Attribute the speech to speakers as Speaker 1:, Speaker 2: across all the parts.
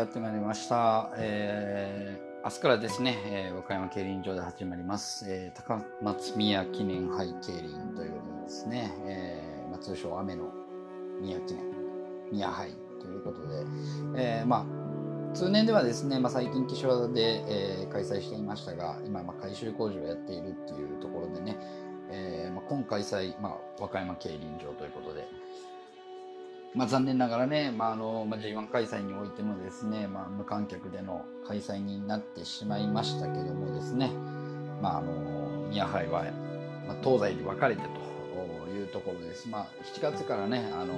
Speaker 1: やってまいりました。えー、明日からですね、えー、和歌山競輪場で始まります、えー、高松宮記念杯競輪ということですね、えーまあ、通称雨の宮記念、宮杯ということで、えー、まあ、通年ではですね、まあ、最近岸和田で、えー、開催していましたが、今、まあ、改修工事をやっているっていうところでね、えーまあ、今開催、まあ、和歌山競輪場ということで、まあ、残念ながらね、まああのまあ、G1 開催においてもですね、まあ、無観客での開催になってしまいましたけどもですね、まあ、あの宮杯は、まあ、東西に分かれてというところです。まあ、7月からね、あの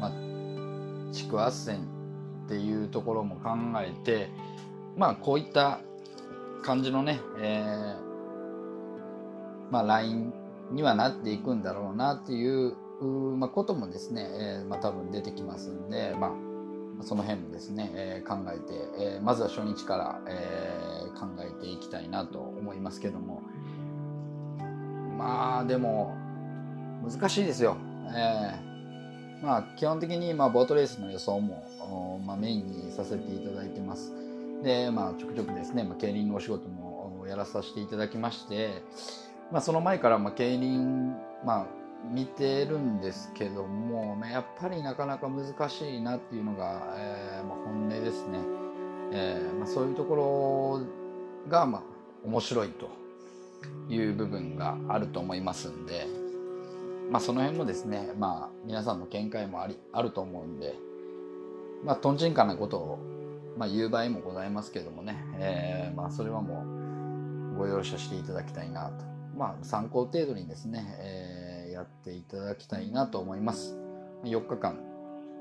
Speaker 1: まあ、地区斡旋っていうところも考えて、まあ、こういった感じのね、えーまあ、ラインにはなっていくんだろうなっていうまあ、こともですね、えーまあ、多分出てきますんで、まあ、その辺もですね、えー、考えて、えー、まずは初日から、えー、考えていきたいなと思いますけども。まあでも難しいですよ、えー、まあ基本的に、まあ、ボートレースの予想も、まあ、メインにさせていただいてます。でまあちょくちょくですね、まあ、競輪のお仕事もやらさせていただきまして、まあ、その前から、まあ、競輪まあ見てるんですけども、やっぱりなかなか難しいなっていうのが、えーまあ、本音ですね、えーまあ、そういうところが、まあ、面白いという部分があると思いますんで、まあ、その辺もですね、まあ、皆さんの見解もありあると思うんで、まあ、とんちんかなことを、まあ、言う場合もございますけどもね、えーまあ、それはもうご容赦していただきたいなと。まあ、参考程度にですね、えーやっていただきたいなと思います。4日間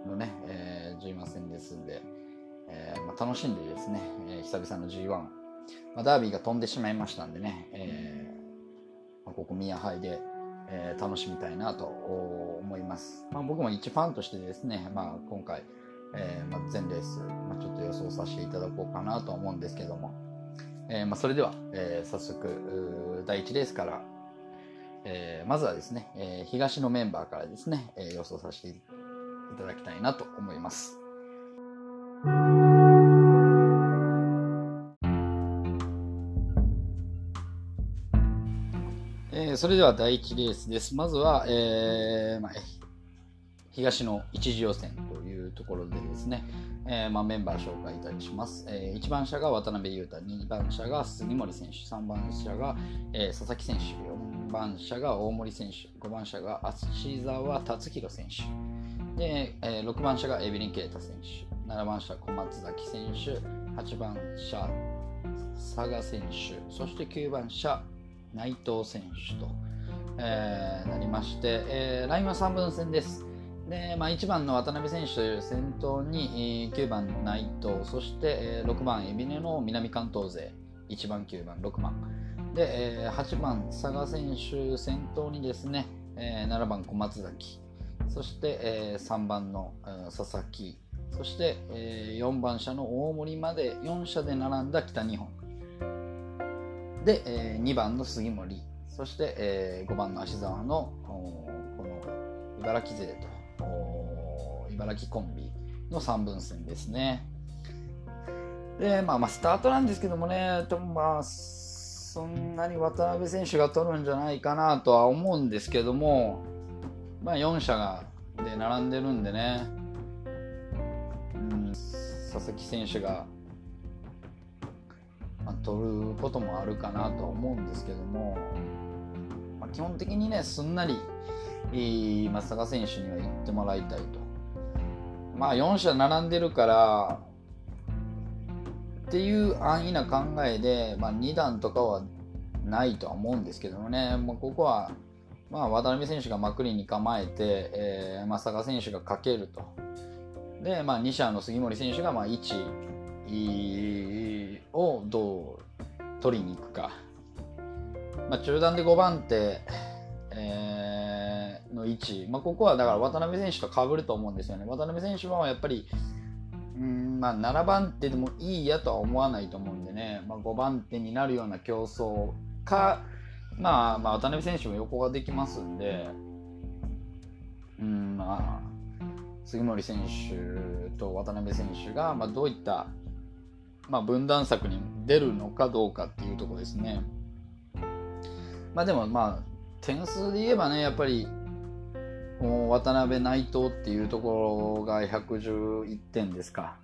Speaker 1: のね、えー、G1 戦ですんで、えーまあ、楽しんでですね、えー、久々の G1、まあ、ダービーが飛んでしまいましたんでね、えまあ、ここ宮杯で、え、楽しみたいなと思います。ま、僕も一ファンとしてですね、まあ、今回、えま、全レース、ま、ちょっと予想させていただこうかなと思うんですけども、えま、それでは、え、早速第1レースからえー、まずはですね、えー、東のメンバーからですね、えー、予想させていただきたいなと思います。えー、それでは第1レースです。まずは、えーまあ、東の一次予選というところでですね、えーまあ、メンバー紹介いたします、えー、1番車が渡辺裕太2番車が杉森選手3番車が、えー、佐々木選手番車が大森選手5番車が芦沢達弘選手。で、えー、6番車がエビリン・ケイタ選手。7番車小松崎選手。8番車佐賀選手。そして9番車内藤選手と、えー、なりまして、えー、ラインは3分戦です。で、まあ、1番の渡辺選手という先頭に9番内藤。そして6番海老根の南関東勢。1番9番6番。で8番佐賀選手先頭にですね7番小松崎そして3番の佐々木そして4番車の大森まで4車で並んだ北日本で2番の杉森そして5番の芦沢のこの茨城勢と茨城コンビの3分戦ですね。で、まあ、まあ、スタートなんですけどもね、まあ、そんなに渡辺選手が取るんじゃないかなとは思うんですけども、まあ、4社がで並んでるんでね、うん、佐々木選手が、まあ、取ることもあるかなとは思うんですけども、まあ、基本的にね、すんなり、松坂選手には行ってもらいたいと。まあ4社並んでるからっていう安易な考えで、まあ、2段とかはないとは思うんですけどもね、まあ、ここは、まあ、渡辺選手がまくりに構えて、えーまあ、佐賀選手がかけると。で、まあ、2社の杉森選手がまあ1をどう取りに行くか。まあ、中段で5番手、の位置、まあ、ここはだから渡辺選手とかぶると思うんですよね。渡辺選手はやっぱり、うんまあ、7番手でもいいやとは思わないと思うんでね、まあ、5番手になるような競争か、まあ、まあ渡辺選手も横ができますんで、うんまあ、杉森選手と渡辺選手が、まあ、どういった、まあ、分断策に出るのかどうかっていうところですね。まあでもまあ点数で言えばねやっぱりもう渡辺内藤っていうところが111点ですか、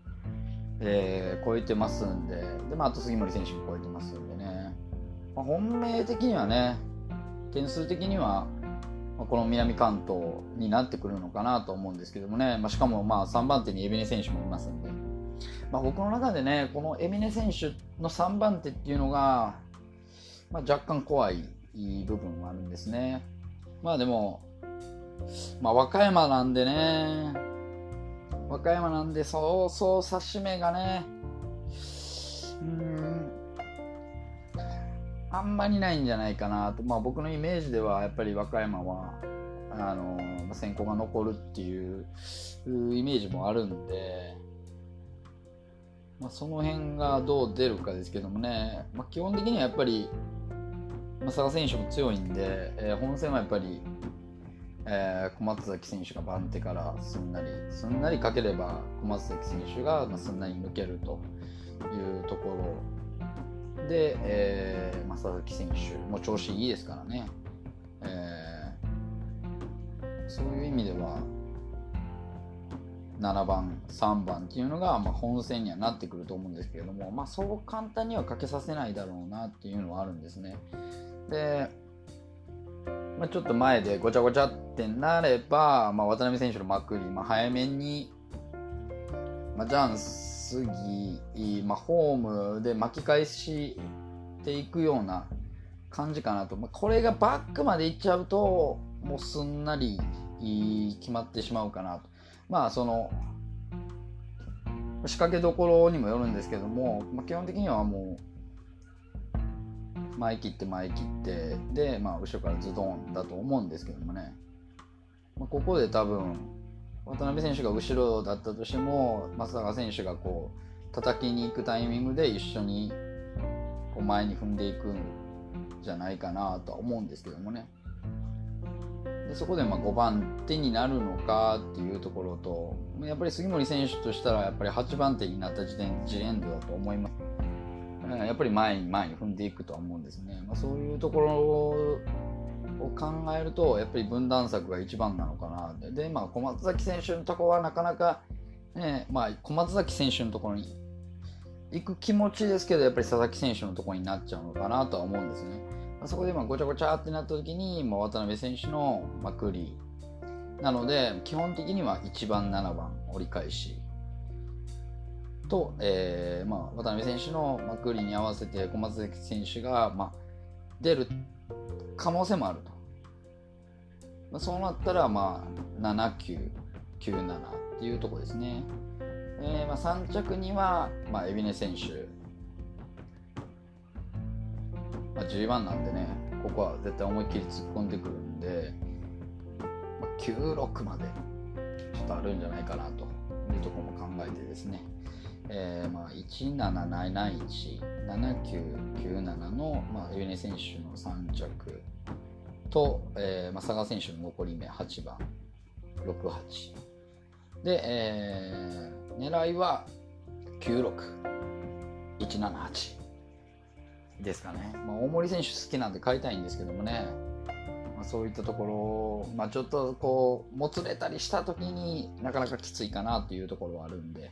Speaker 1: えー、超えてますんで。で、まあ、あと杉森選手も超えてますんでね、まあ、本命的にはね点数的にはこの南関東になってくるのかなと思うんですけどもね、まあ、しかもまあ3番手に海老根選手もいますんで、まあ、僕の中でねこの海老根選手の3番手っていうのが、まあ、若干怖い部分はあるんですね。まあでもまあ和歌山なんでね。和歌山なんでそうそう指し目がね。うん。あんまりないんじゃないかなと、まあ、僕のイメージではやっぱり和歌山はあの選考が残るっていうイメージもあるんで、まあ、その辺がどう出るかですけどもね、まあ、基本的にはやっぱり、まあ、佐賀選手も強いんで、えー、本戦はやっぱり、えー、小松崎選手が番手からすんなりすんなりかければ小松崎選手が、まあ、すんなり抜けるというところ。で、えー、正崎選手も調子いいですからね、えー、そういう意味では7番3番っていうのが、まあ、本戦にはなってくると思うんですけれども、まあ、そう簡単にはかけさせないだろうなっていうのはあるんですね。で、まあ、ちょっと前でごちゃごちゃってなれば、まあ、渡辺選手のまくり、まあ、早めに、まあ、ジャンス次、まあ、ホームで巻き返していくような感じかなと、まあ、これがバックまでいっちゃうともうすんなり決まってしまうかなと。まあその仕掛けどころにもよるんですけども、まあ、基本的にはもう前切って前切ってで、まあ、後ろからズドンだと思うんですけどもね、まあ、ここで多分渡辺選手が後ろだったとしても松坂選手がこう叩きに行くタイミングで一緒にこう前に踏んでいくんじゃないかなとは思うんですけどもね。でそこでま5番手になるのかっていうところとやっぱり杉森選手としたらやっぱり8番手になった時点ジエンドだと思います。やっぱり前に前に踏んでいくとは思うんですね、まあ、そういうところを考えるとやっぱり分断策が一番なのかな。で、まあ、小松崎選手のところはなかなか、ねまあ、小松崎選手のところに行く気持ちですけどやっぱり佐々木選手のところになっちゃうのかなとは思うんですね。そこでまあごちゃごちゃってなった時に、まあ、渡辺選手のまくりなので基本的には1番7番折り返しと、えーまあ、渡辺選手のまくりに合わせて小松崎選手が、まあ、出る可能性もあると。まあ、そうなったら、まあ、7、9、9、7っていうところですね。えー、まあ、3着には、まあ、海老根選手。まあ、G1 なんでね、ここは絶対思いっきり突っ込んでくるんで、まあ、96までちょっとあるんじゃないかなというところも考えてですね。えー、まあ、1771、7997の、まあ、ユネ選手の3着と、えーまあ、佐賀選手の残り目8番、68。で、えー、狙いは96、178ですかね。まあ、大森選手好きなんで買いたいんですけどもね、まあ、そういったところ、まあ、ちょっとこう、もつれたりした時になかなかきついかなというところはあるんで、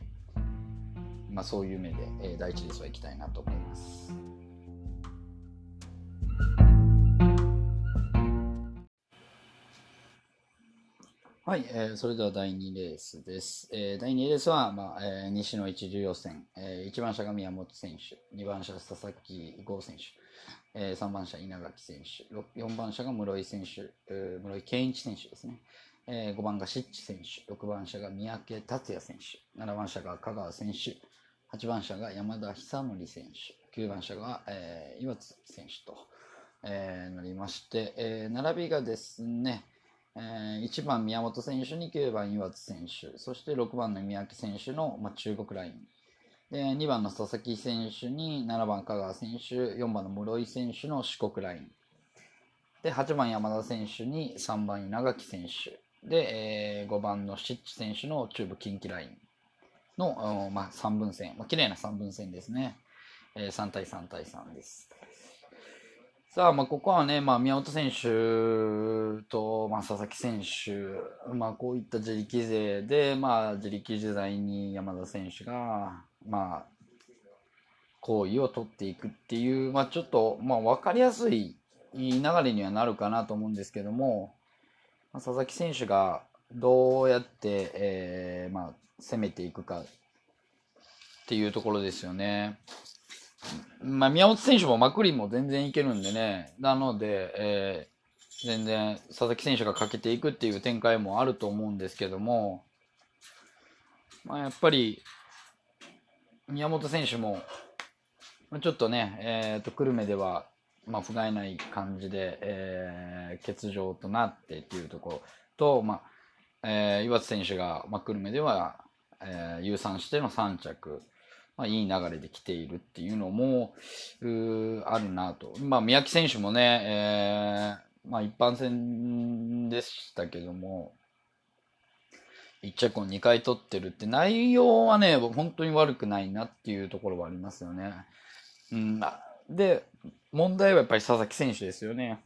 Speaker 1: まあ、そういう目で、えー、第一レースは行きたいなと思います。はい、えー、それでは第2レースです。えー、第2レースは、まあえー、西の一重予選、えー、1番車が宮本選手、2番車佐々木剛選手、えー、3番車稲垣選手、4番車が室井選手、えー、室井健一選手ですね。えー、5番がシッチ選手、6番車が三宅達也選手、7番車が香川選手、8番車が山田久則選手、9番車が、えー、岩津選手と、えー、なりまして、えー、並びがですね、えー、1番宮本選手に9番岩津選手、そして6番の三宅選手の、まあ、中国ライン。で、2番の佐々木選手に7番香川選手、4番の室井選手の四国ライン。で、8番山田選手に3番稲垣選手、で、えー、5番のシッチ選手の中部近畿ラインの、まあ、3分線、まあ、綺麗な3分線ですね。えー、3対3対3です。さあ、まあ、ここはね、まあ、宮本選手と、まあ、佐々木選手、まあ、こういった自力勢で、まあ、自力自在に山田選手が、まあ、行為を取っていくっていう、まあ、ちょっと、まあ、わかりやすい流れにはなるかなと思うんですけども、まあ、佐々木選手がどうやって、えー、まあ、攻めていくかっていうところですよね。まあ、宮本選手もまくりも全然いけるんでね。なので、えー、全然佐々木選手がかけていくっていう展開もあると思うんですけども、まあ、やっぱり、宮本選手も、ちょっとね、えっ、ー、と、久留米では、まあ、不甲斐ない感じで、えー、欠場となってっていうところと、まあ、えー、岩津選手が、まあ、久留米では、えー、優勝しての3着。まあ、いい流れで来ているっていうのも、うあるなと。まあ、宮城選手もね、えー、まあ、一般戦でしたけども、1着を2回取ってるって内容はね、本当に悪くないなっていうところはありますよね。うん、で、問題はやっぱり佐々木選手ですよね。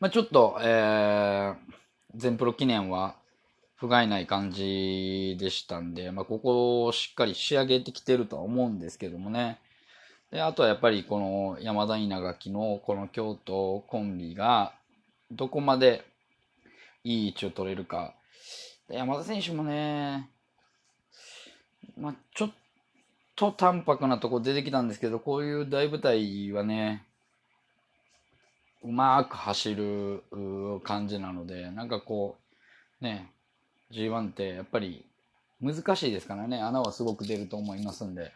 Speaker 1: まあ、ちょっと、えー、全プロ記念は不甲斐ない感じでしたんで、まあ、ここをしっかり仕上げてきてるとは思うんですけどもね。で、あとはやっぱりこの山田稲垣のこの京都コンビがどこまでいい位置を取れるか。で山田選手もね、まあ、ちょっと淡白なとこ出てきたんですけど、こういう大舞台はね、うまく走る感じなので、なんかこう、ね、G1 ってやっぱり難しいですからね、穴はすごく出ると思いますんで、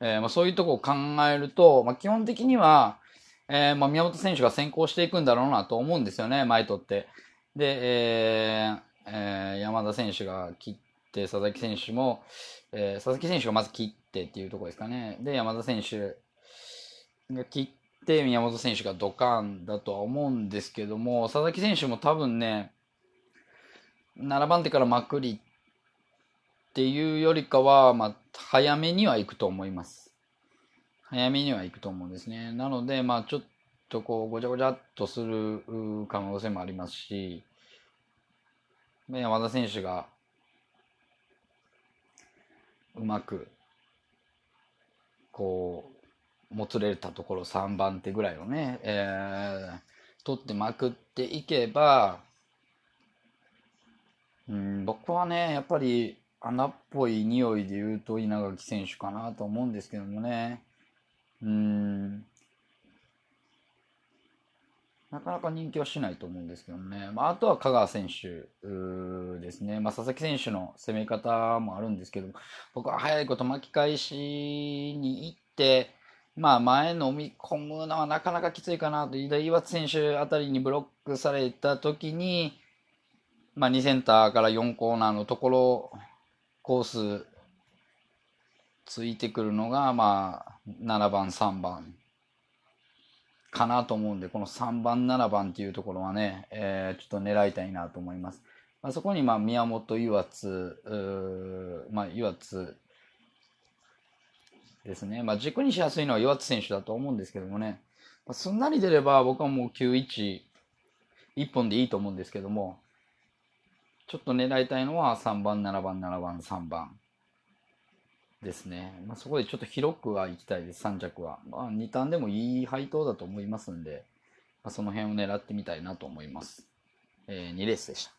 Speaker 1: えー、まあ、そういうとこを考えると、まあ、基本的には、えー、まあ、宮本選手が先行していくんだろうなと思うんですよね、前とって。で、えーえー、山田選手が切って、佐々木選手も、え、佐々木選手がまず切ってっていうとこですかね。で、山田選手が切って、宮本選手がドカンだとは思うんですけども、佐々木選手も多分ね、7番手からまくりっていうよりかは、まあ、早めには行くと思います。早めには行くと思うんですね。なので、まあ、ちょっとこう、ごちゃごちゃっとする可能性もありますし、山田選手が、うまく、こう、もつれたところ3番手ぐらいをね、えー、取ってまくっていけば、うん、僕はね、やっぱり穴っぽい匂いで言うと稲垣選手かなと思うんですけどもね。うん。なかなか人気はしないと思うんですけどね。まあ、あとは香川選手ですね。まあ、佐々木選手の攻め方もあるんですけど、僕は早いこと巻き返しに行って、まあ、前飲み込むのはなかなかきついかなと。飯田岩津選手あたりにブロックされた時に、まあ、2センターから4コーナーのところ、コースついてくるのが、まあ、7番、3番かなと思うんで、この3番、7番っていうところはね、えー、ちょっと狙いたいなと思います。まあ、そこに、まあ、宮本岩津、まあ、岩津ですね。まあ、軸にしやすいのは岩津選手だと思うんですけどもね、まあ、すんなり出れば僕はもう9-1、1本でいいと思うんですけども、ちょっと狙いたいのは3番、7番、7番、3番ですね。まあ、そこでちょっと広くは行きたいです、3着は。まあ、2ターンでもいい配当だと思いますんで、まあ、その辺を狙ってみたいなと思います。えー、2レースでした。